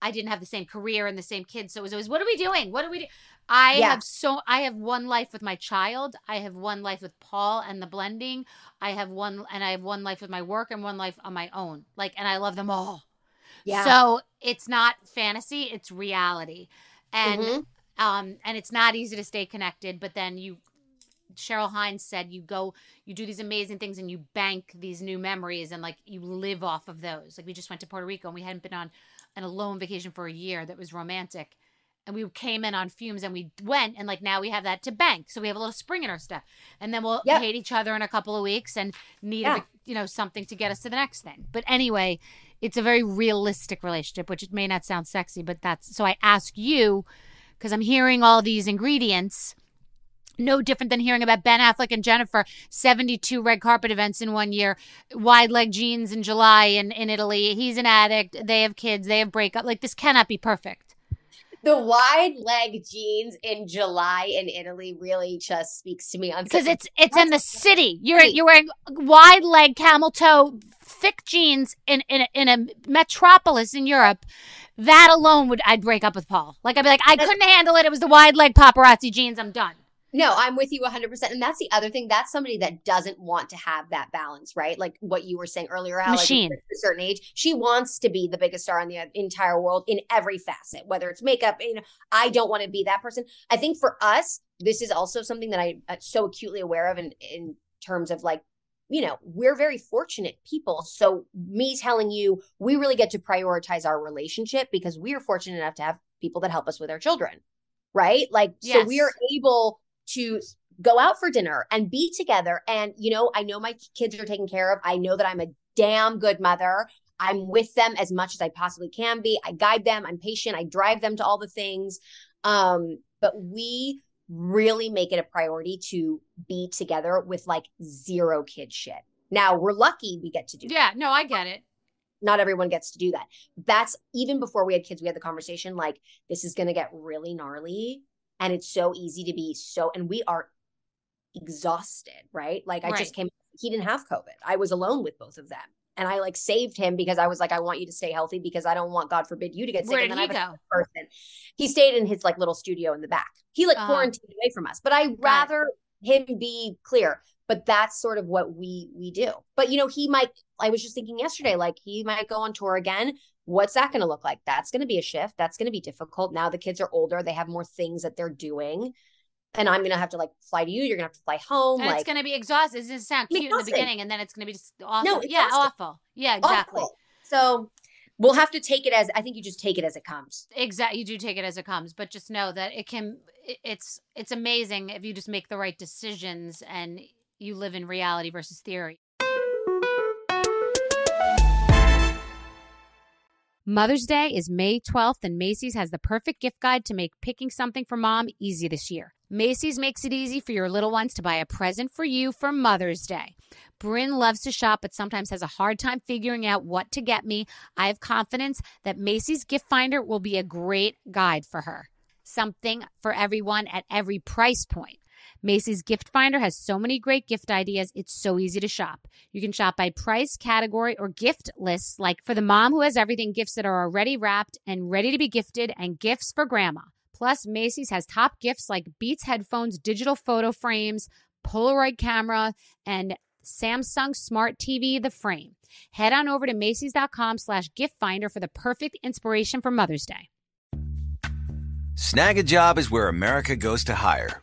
Speaker 1: I didn't have the same career and the same kids. So it was always, what are we doing? What are we do? I
Speaker 2: Yeah.
Speaker 1: have so I have one life with my child. I have one life with Paul and the blending. I have one and I have one life with my work and one life on my own. Like and I love them all.
Speaker 2: Yeah.
Speaker 1: So it's not fantasy, it's reality. And
Speaker 2: Mhm.
Speaker 1: um and it's not easy to stay connected, but then you Cheryl Hines said you go you do these amazing things and you bank these new memories and like you live off of those. Like we just went to Puerto Rico and we hadn't been on an alone vacation for a year that was romantic. And we came in on fumes and we went and like now we have that to bank. So we have a little spring in our step. And then we'll
Speaker 2: Yep.
Speaker 1: hate each other in a couple of weeks and need
Speaker 2: Yeah.
Speaker 1: a, you know something to get us to the next thing. But anyway, it's a very realistic relationship, which it may not sound sexy, but that's so I ask you because I'm hearing all these ingredients. No different than hearing about Ben Affleck and Jennifer, 72 red carpet events in one year, wide leg jeans in July in, in Italy. He's an addict. They have kids. They have breakup. Like, this cannot be perfect.
Speaker 2: The wide leg jeans in July in Italy really just speaks to me on
Speaker 1: Because it's it's in the city. You're you're wearing wide leg camel toe thick jeans in in a, in a metropolis in Europe. That alone would I'd break up with Paul. Like I'd be like I couldn't handle it. It was the wide leg paparazzi jeans. I'm done.
Speaker 2: No, I'm with you 100%. And that's the other thing. That's somebody that doesn't want to have that balance, right? Like what you were saying earlier, Al, like,
Speaker 1: Machine.
Speaker 2: at a certain age, she wants to be the biggest star in the entire world in every facet, whether it's makeup. You know, I don't want to be that person. I think for us, this is also something that I'm uh, so acutely aware of in, in terms of like, you know, we're very fortunate people. So me telling you, we really get to prioritize our relationship because we are fortunate enough to have people that help us with our children, right? Like, so we are able to go out for dinner and be together. And, you know, I know my kids are taken care of. I know that I'm a damn good mother. I'm with them as much as I possibly can be. I guide them. I'm patient. I drive them to all the things. Um, but we really make it a priority to be together with like zero kid shit. Now we're lucky we get to do that.
Speaker 1: Yeah, no, I get it.
Speaker 2: Not everyone gets to do that. That's even before we had kids, we had the conversation like, this is going to get really gnarly. And it's so easy to be so, and we are exhausted, right? Like I
Speaker 1: Right.
Speaker 2: just came, he didn't have COVID. I was alone with both of them. And I like saved him because I was like, I want you to stay healthy because I don't want, God forbid, you to get sick.
Speaker 1: Where
Speaker 2: and then I
Speaker 1: he
Speaker 2: have a
Speaker 1: go?
Speaker 2: person. He stayed in his like little studio in the back. He like
Speaker 1: Uh-huh.
Speaker 2: quarantined away from us. But I rather him be clear. But that's sort of what we we do. But you know, he might I was just thinking yesterday, like he might go on tour again. What's that going to look like? That's going to be a shift. That's going to be difficult. Now the kids are older. They have more things that they're doing. And I'm going to have to like fly to you. You're going to have to fly home.
Speaker 1: And
Speaker 2: like
Speaker 1: it's going to be exhausting. It's to sound cute in the beginning, and then it's going to be just awful.
Speaker 2: it's
Speaker 1: yeah, awful. Yeah, exactly.
Speaker 2: awful. So we'll have to take it as I think you just take it as it comes.
Speaker 1: Exactly. You do take it as it comes, but just know that it can. It's it's amazing if you just make the right decisions and you live in reality versus theory. Mother's Day is May 12th, and Macy's has the perfect gift guide to make picking something for mom easy this year. Macy's makes it easy for your little ones to buy a present for you for Mother's Day. Bryn loves to shop, but sometimes has a hard time figuring out what to get me. I have confidence that Macy's Gift Finder will be a great guide for her. something for everyone at every price point. Macy's Gift Finder has so many great gift ideas, it's so easy to shop. You can shop by price, category, or gift lists, like for the mom who has everything, gifts that are already wrapped and ready to be gifted, and gifts for grandma. Plus, Macy's has top gifts like Beats headphones, digital photo frames, Polaroid camera, and Samsung Smart TV, the frame. Head on over to Macy's.com slash gift finder for the perfect inspiration for Mother's Day.
Speaker 3: Snagajob is where America goes to hire,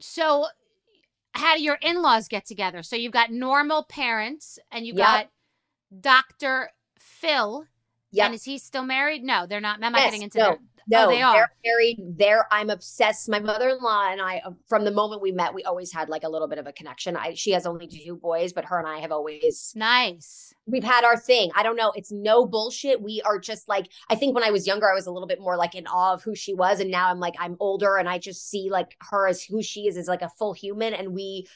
Speaker 1: So, how do your in laws get together? So, you've got normal parents and you
Speaker 2: Yep.
Speaker 1: got Dr. Phil.
Speaker 2: Yep.
Speaker 1: And is he still married? No, they're not. Am I
Speaker 2: Yes,
Speaker 1: getting into
Speaker 2: no,
Speaker 1: their-
Speaker 2: No,
Speaker 1: Oh, they are.
Speaker 2: They're married. They're. I'm obsessed. My mother-in-law and I, uh, from the moment we met, we always had like a little bit of a connection. I, she has only two boys, but her and I have always
Speaker 1: Nice.
Speaker 2: We've had our thing. I don't know. It's no bullshit. We are just like, I think when I was younger, I was a little bit more like in awe of who she was. And now I'm like, I'm older and I just see like her as who she is, as like a full human. And we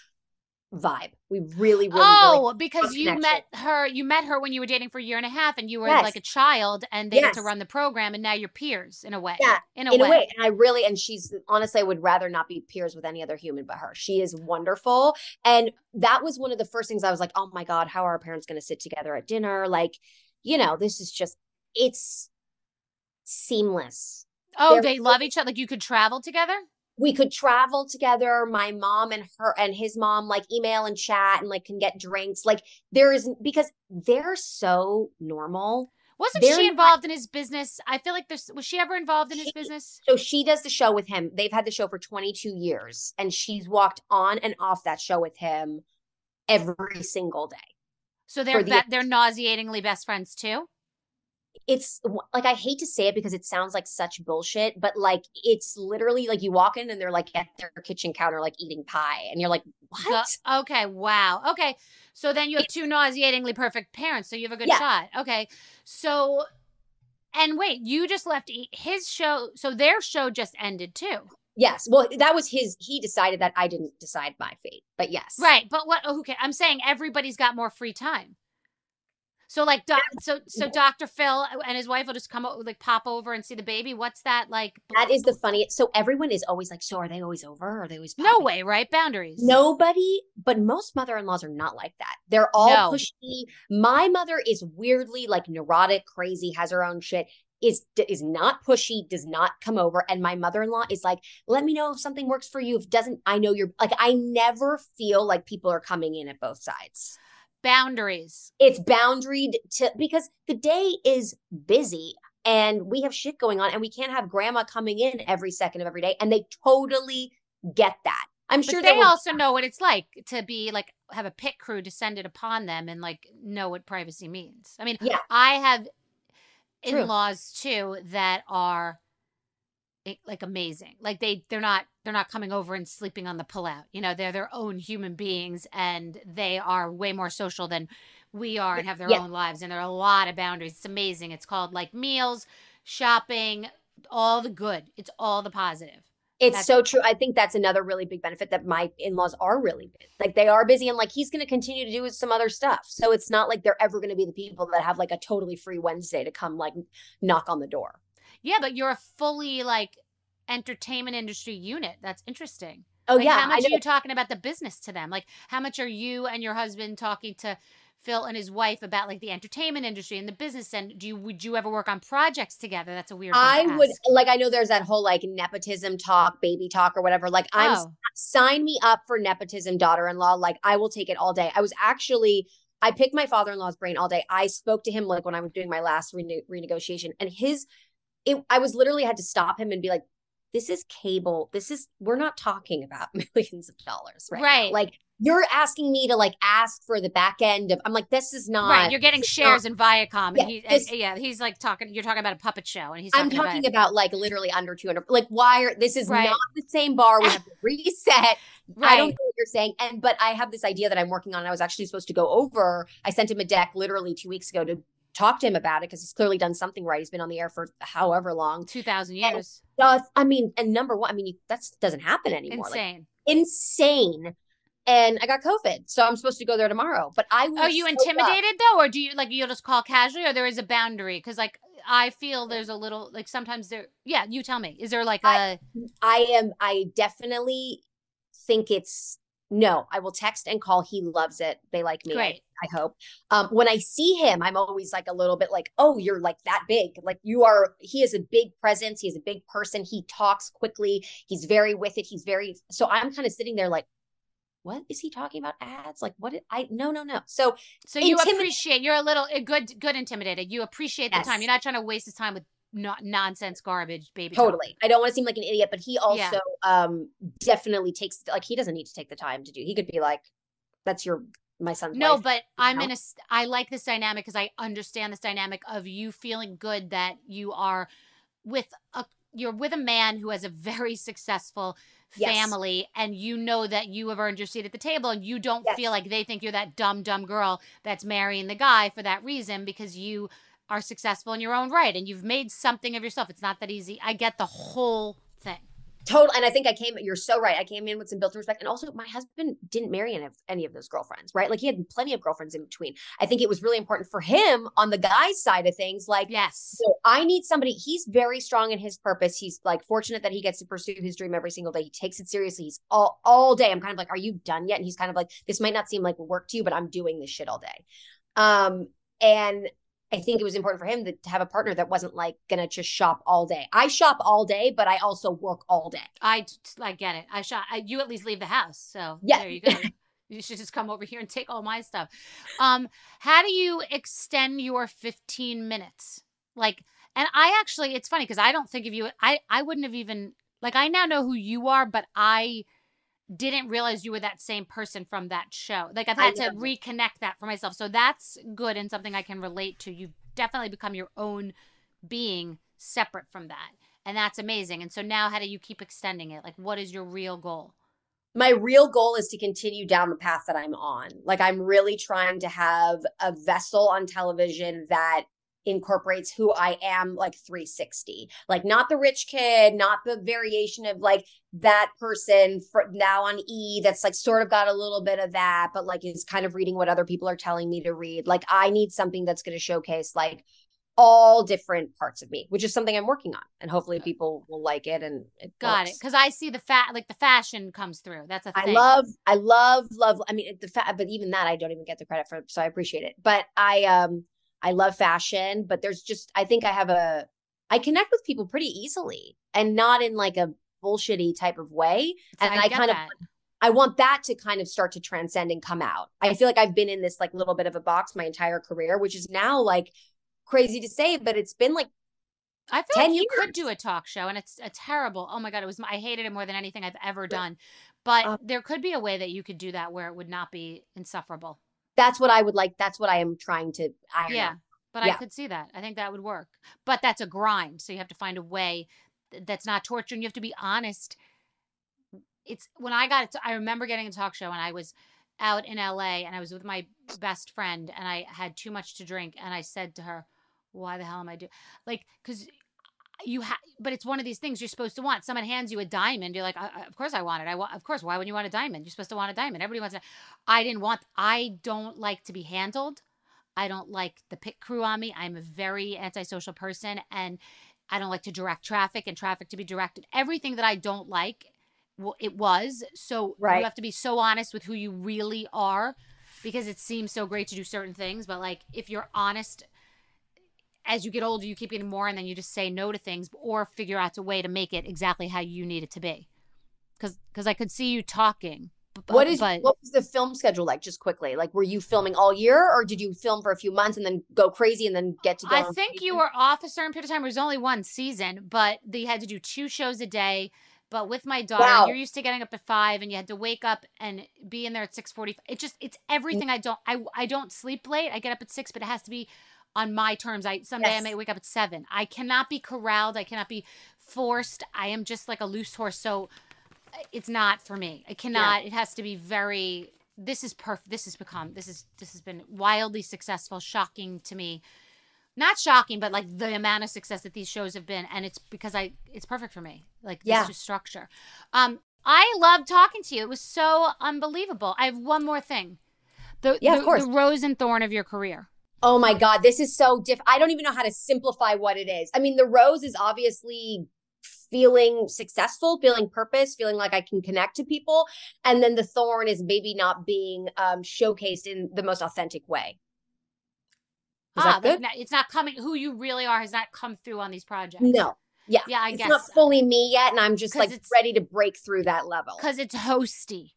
Speaker 2: vibe. We really, really,
Speaker 1: oh,
Speaker 2: really
Speaker 1: because you met her. You met her when you were dating for a year and a half, and you were
Speaker 2: Yes.
Speaker 1: like a child, and they had to run the program, and now you're peers in a way.
Speaker 2: Yeah,
Speaker 1: in a
Speaker 2: in
Speaker 1: way.
Speaker 2: a way. And I really, and she's honestly, I would rather not be peers with any other human but her. She is wonderful. And that was one of the first things I was like, oh my God, how are our parents going to sit together at dinner? Like, you know, this is just, it's seamless.
Speaker 1: Oh,
Speaker 2: They're
Speaker 1: they love each other. Like you could travel together.
Speaker 2: We could travel together. My mom and her and his mom like email and chat and like can get drinks. Like there is because they're so normal.
Speaker 1: Wasn't
Speaker 2: They're
Speaker 1: she
Speaker 2: not-
Speaker 1: involved in his business? I feel like there's. Was she ever involved in his business?
Speaker 2: So she does the show with him. They've had the show for 22 years and she's walked on and off that show with him every single day.
Speaker 1: So they're
Speaker 2: the-
Speaker 1: they're nauseatingly best friends too.
Speaker 2: It's like I hate to say it because it sounds like such bullshit, but like it's literally like you walk in and they're like at their kitchen counter like eating pie and you're like, "What?"
Speaker 1: Go- okay, wow. Okay, so then you have two nauseatingly perfect parents, so you have a good
Speaker 2: Yeah.
Speaker 1: shot. Okay, so and wait, you just left his show, so their show just ended too,
Speaker 2: Yes. Well, that was his he decided that I didn't decide my fate. But yes.
Speaker 1: right? But what? Okay, I'm saying everybody's got more free time. So like, doc, so so Dr. Phil and his wife will just come like pop over and see the baby. What's that like?
Speaker 2: That is the funniest. So everyone is always like, "So are they always over? Are they always
Speaker 1: No way, right? Boundaries.
Speaker 2: Nobody, but most mother-in-laws are not like that. They're all
Speaker 1: No.
Speaker 2: pushy. My mother is weirdly like neurotic, crazy, has her own shit. Is is not pushy, does not come over. And my mother-in-law is like, let me know if something works for you. If it doesn't, I know you're like, I never feel like people are coming in at both sides.
Speaker 1: Boundaries.
Speaker 2: It's boundaried to because the day is busy and we have shit going on and we can't have grandma coming in every second of every day. And they totally get that. I'm
Speaker 1: But
Speaker 2: sure
Speaker 1: they
Speaker 2: will-
Speaker 1: also know what it's like to be like have a pit crew descended upon them and like know what privacy means. I mean,
Speaker 2: Yeah.
Speaker 1: I have in-laws too that are Eh, like amazing. Like they they're not they're not coming over and sleeping on the pullout. You know, they're their own human beings and they are way more social than we are and have their
Speaker 2: Yeah.
Speaker 1: own lives and there are a lot of boundaries. It's amazing. It's called like meals, shopping, all the good. It's all the positive.
Speaker 2: It's
Speaker 1: That's-
Speaker 2: so true. I think that's another really big benefit that my in-laws are really busy. Like they are busy and like he's going to continue to do some other stuff. So it's not like they're ever going to be the people that have like a totally free Wednesday to come like knock on the door.
Speaker 1: Yeah, but you're a fully like entertainment industry unit. That's interesting.
Speaker 2: Oh
Speaker 1: Like,
Speaker 2: yeah,
Speaker 1: How much are you talking about the business to them? Like, how much are you and your husband talking to Phil and his wife about like the entertainment industry and the business? And do you would you ever work on projects together? That's a weird. Thing
Speaker 2: I would like I know there's that whole like nepotism talk, baby talk or whatever. Like I'm
Speaker 1: Oh,
Speaker 2: sign me up for nepotism daughter-in-law. Like I will take it all day. I was actually I picked my father-in-law's brain all day. I spoke to him like when I was doing my last rene- renegotiation and his it I was literally had to stop him and be like this is cable. This is we're not talking about millions of dollars right, now. Like you're asking me to like ask for the back end of I'm like this is not
Speaker 1: right. You're getting shares
Speaker 2: not-
Speaker 1: in Viacom,
Speaker 2: Yeah,
Speaker 1: and he,
Speaker 2: this-
Speaker 1: and, yeah, he's like talking. You're talking about a puppet show, and he's.
Speaker 2: I'm
Speaker 1: Talking
Speaker 2: talking
Speaker 1: about,
Speaker 2: about, like literally under 200. Like, why are this is
Speaker 1: Right.
Speaker 2: not the same bar? We have to reset. I don't know what you're saying. And but I have this idea that I'm working on. And I was actually supposed to go over. I sent him a deck literally two weeks ago to talk to him about it because he's clearly done something right. He's been on the air for however long.
Speaker 1: two thousand years.
Speaker 2: Uh, I mean, and number one, I mean, that doesn't happen anymore. Like,
Speaker 1: Insane.
Speaker 2: insane. And I got COVID, so I'm supposed to go there tomorrow. But I was
Speaker 1: Are you
Speaker 2: so
Speaker 1: intimidated though, or do you like you'll just call casually, or there is a boundary? Because like I feel there's a little like sometimes there. Yeah, you tell me. Is there like a
Speaker 2: I- I am. I definitely think it's no. I will text and call. He loves it. They like me.
Speaker 1: Great?
Speaker 2: I, hope. Um, when I see him, I'm always like a little bit like, oh, you're like that big. Like you are. He is a big presence. He is a big person. He talks quickly. He's very with it. He's very. So I'm kind of sitting there like. What is he talking about? Ads? Like what? Did, I no no no. So
Speaker 1: So you
Speaker 2: Intimid-
Speaker 1: appreciate you're a little uh, good good intimidated. You appreciate the
Speaker 2: Yes.
Speaker 1: time. You're not trying to waste his time with not nonsense garbage, baby.
Speaker 2: totally, I don't want to seem like an idiot, but he also
Speaker 1: Yeah.
Speaker 2: um definitely takes like he doesn't need to take the time to do. He could be like, that's your my son's
Speaker 1: No,
Speaker 2: wife.
Speaker 1: but I'm
Speaker 2: know?
Speaker 1: in a i like this dynamic because I understand this dynamic of you feeling good that you are with a. You're with a man who has a very successful
Speaker 2: Yes.
Speaker 1: family, and you know that you have earned your seat at the table, and you don't
Speaker 2: Yes.
Speaker 1: feel like they think you're that dumb, dumb girl that's marrying the guy for that reason because you are successful in your own right and you've made something of yourself. It's not that easy. I get the whole.
Speaker 2: Total, and I think I came. You're so right. I came in with some built-in respect, and also my husband didn't marry any of any of those girlfriends, right? Like he had plenty of girlfriends in between. I think it was really important for him on the guy's side of things. Like,
Speaker 1: Yes.
Speaker 2: so I need somebody. He's very strong in his purpose. He's like fortunate that he gets to pursue his dream every single day. He takes it seriously. He's all all day. I'm kind of like, are you done yet? And he's kind of like, this might not seem like work to you, but I'm doing this shit all day. Um, and I think it was important for him to, to have a partner that wasn't like gonna just shop all day. I shop all day, but I also work all day.
Speaker 1: I I get it. I shot. I, you at least leave the house, so
Speaker 2: Yeah.
Speaker 1: there you go. you should just come over here and take all my stuff. Um, how do you extend your 15 minutes? Like, and I actually, it's funny because I don't think of you. I I wouldn't have even like. I now know who you are, but I didn't realize you were that same person from that show. Like I've
Speaker 2: I
Speaker 1: had to reconnect that for myself. So that's good and something I can relate to. You've definitely become your own being separate from that. And that's amazing. And so now how do you keep extending it? Like what is your real goal?
Speaker 2: my real goal is to continue down the path that I'm on. Like I'm really trying to have a vessel on television that incorporates who I am like 360. Like not the rich kid, not the variation of like that person for now on E that's like sort of got a little bit of that but like is kind of reading what other people are telling me to read. Like I need something that's going to showcase like all different parts of me, which is something I'm working on and hopefully people will like it and it
Speaker 1: Got
Speaker 2: works.
Speaker 1: it. Because I see the fat, like the fashion comes through. That's a
Speaker 2: I
Speaker 1: thing.
Speaker 2: love, I love, love. I mean, the fat but even that I don't even get the credit for, so I appreciate it. But I, um, I love fashion, but there's just, I think I have a, I connect with people pretty easily, and not in like a bullshitty type of way.
Speaker 1: So
Speaker 2: and I,
Speaker 1: get
Speaker 2: kind of. I want that to kind of start to transcend and come out. I feel like I've been in this like little bit of a box my entire career, which is now like crazy to say, but it's been like
Speaker 1: I feel
Speaker 2: 10
Speaker 1: like you could do a talk show, and it's a terrible. Oh my god, it was. I hated it more than anything I've ever done. But
Speaker 2: Um,
Speaker 1: there could be a way that you could do that where it would not be insufferable.
Speaker 2: That's what I would like. That's what I am trying to iron
Speaker 1: Yeah,
Speaker 2: out.
Speaker 1: but I could see that. I think that would work. But that's a grind, so you have to find a way that's not torture and you have to be honest it's when i got it i remember getting a talk show and i was out in la and i was with my best friend and i had too much to drink and i said to her why the hell am i doing like because you have but it's one of these things you're supposed to want. Someone hands you a diamond you're like of course i want it. I want of course why would you want a diamond? You're supposed to want a diamond. Everybody wants it i didn't want i don't like to be handled. I don't like the pit crew on me. I'm a very antisocial person and i don't like to direct traffic and traffic to be directed. Everything that i don't like well it was. So
Speaker 2: Right.
Speaker 1: you have to be so honest with who you really are because it seems so great to do certain things but like if you're honest as you get older, you keep getting more, and then you just say no to things, or figure out a way to make it exactly how you need it to be. Because because I could see you talking. b-
Speaker 2: What is
Speaker 1: but
Speaker 2: what was the film schedule like? Just quickly, like were you filming all year, or did you film for a few months and then go crazy and then get to go?
Speaker 1: I think you were off a certain period of time. It was only one season, but they had to do two shows a day. But with my daughter,
Speaker 2: Wow.
Speaker 1: you're used to getting up at five, and you had to wake up and be in there at six forty. It just it's everything. Mm. I don't I I don't sleep late. I get up at six, but it has to be on my terms. I someday I may wake up at seven. I cannot be corralled. I cannot be forced. I am just like a loose horse. So uh, it's not for me. I cannot. It has to be very. This is perfect. This has become. This is. This has been wildly successful. Shocking to me. Not shocking, but like the amount of success that these shows have been, and it's because I. It's perfect for me. Like
Speaker 2: Yeah.
Speaker 1: this structure. Um, I love talking to you. It was so unbelievable. I have one more thing. The,
Speaker 2: Yeah, of course.
Speaker 1: the rose and thorn of your career.
Speaker 2: Oh my God, this is so diff. I don't even know how to simplify what it is. I mean, the rose is obviously feeling successful, feeling purpose, feeling like I can connect to people. And then the thorn is maybe not being um, showcased in the most authentic way. Is
Speaker 1: ah,
Speaker 2: that good?
Speaker 1: not- it's not coming. Who you really are has not come through on these projects.
Speaker 2: No. Yeah.
Speaker 1: Yeah, I guess.
Speaker 2: it's
Speaker 1: guess
Speaker 2: not fully me yet. And I'm just like ready to break through that level.
Speaker 1: because it's hosty.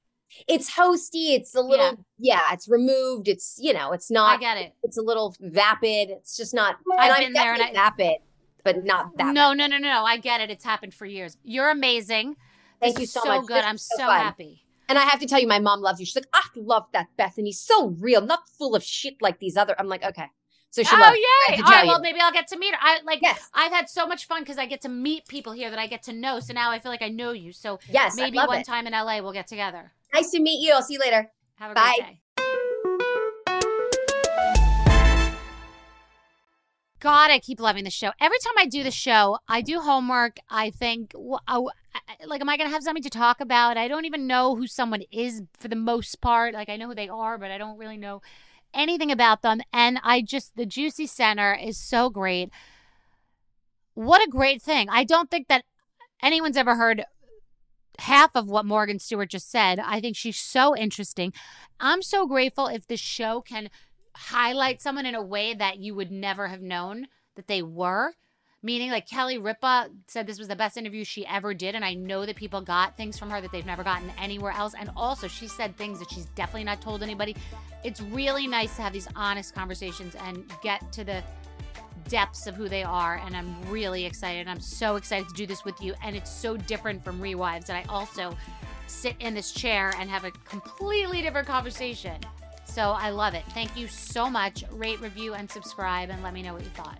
Speaker 2: It's hosty. It's a little, yeah, it's removed. It's, you know, it's not, I
Speaker 1: get it.
Speaker 2: it's a little vapid. It's just not,
Speaker 1: I've
Speaker 2: and I'm
Speaker 1: been there and
Speaker 2: definitely vapid, but not that
Speaker 1: No, no, no, no, no. I get it. It's happened for years. You're amazing.
Speaker 2: Thank
Speaker 1: This
Speaker 2: you so
Speaker 1: so
Speaker 2: much.
Speaker 1: good.
Speaker 2: This
Speaker 1: I'm
Speaker 2: so fun.
Speaker 1: happy.
Speaker 2: And I have to tell you, my mom loves you. She's like, I love that Bethenny. So real, not full of shit like these other. I'm like, okay. So she
Speaker 1: oh
Speaker 2: loves.
Speaker 1: yay!
Speaker 2: I have to
Speaker 1: All right, well maybe I'll get to meet her. I like.
Speaker 2: Yes.
Speaker 1: I've had so much fun because I get to meet people here that I get to know. So now I feel like I know you. So
Speaker 2: Yes,
Speaker 1: maybe one
Speaker 2: it.
Speaker 1: time in LA we'll get together.
Speaker 2: Nice to meet you. I'll see you later.
Speaker 1: Have a
Speaker 2: Bye.
Speaker 1: great day. God, I keep loving the show. Every time I do the show, I do homework. I think, I- I- like, am I going to have something to talk about? I don't even know who someone is for the most part. Like, I know who they are, but I don't really know anything about them. And I just, the Juicy Center is so great. What a great thing. I don't think that anyone's ever heard half of what Morgan Stewart just said. I think she's so interesting. I'm so grateful if the show can highlight someone in a way that you would never have known that they were. Meaning, like Kelly Ripa said, this was the best interview she ever did. And I know that people got things from her that they've never gotten anywhere else. And also, she said things that she's definitely not told anybody. It's really nice to have these honest conversations and get to the depths of who they are. And I'm really excited. I'm so excited to do this with you. And it's so different from Rewives that I also sit in this chair and have a completely different conversation. So I love it. Thank you so much. Rate, review, and subscribe, and let me know what you thought.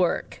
Speaker 4: work.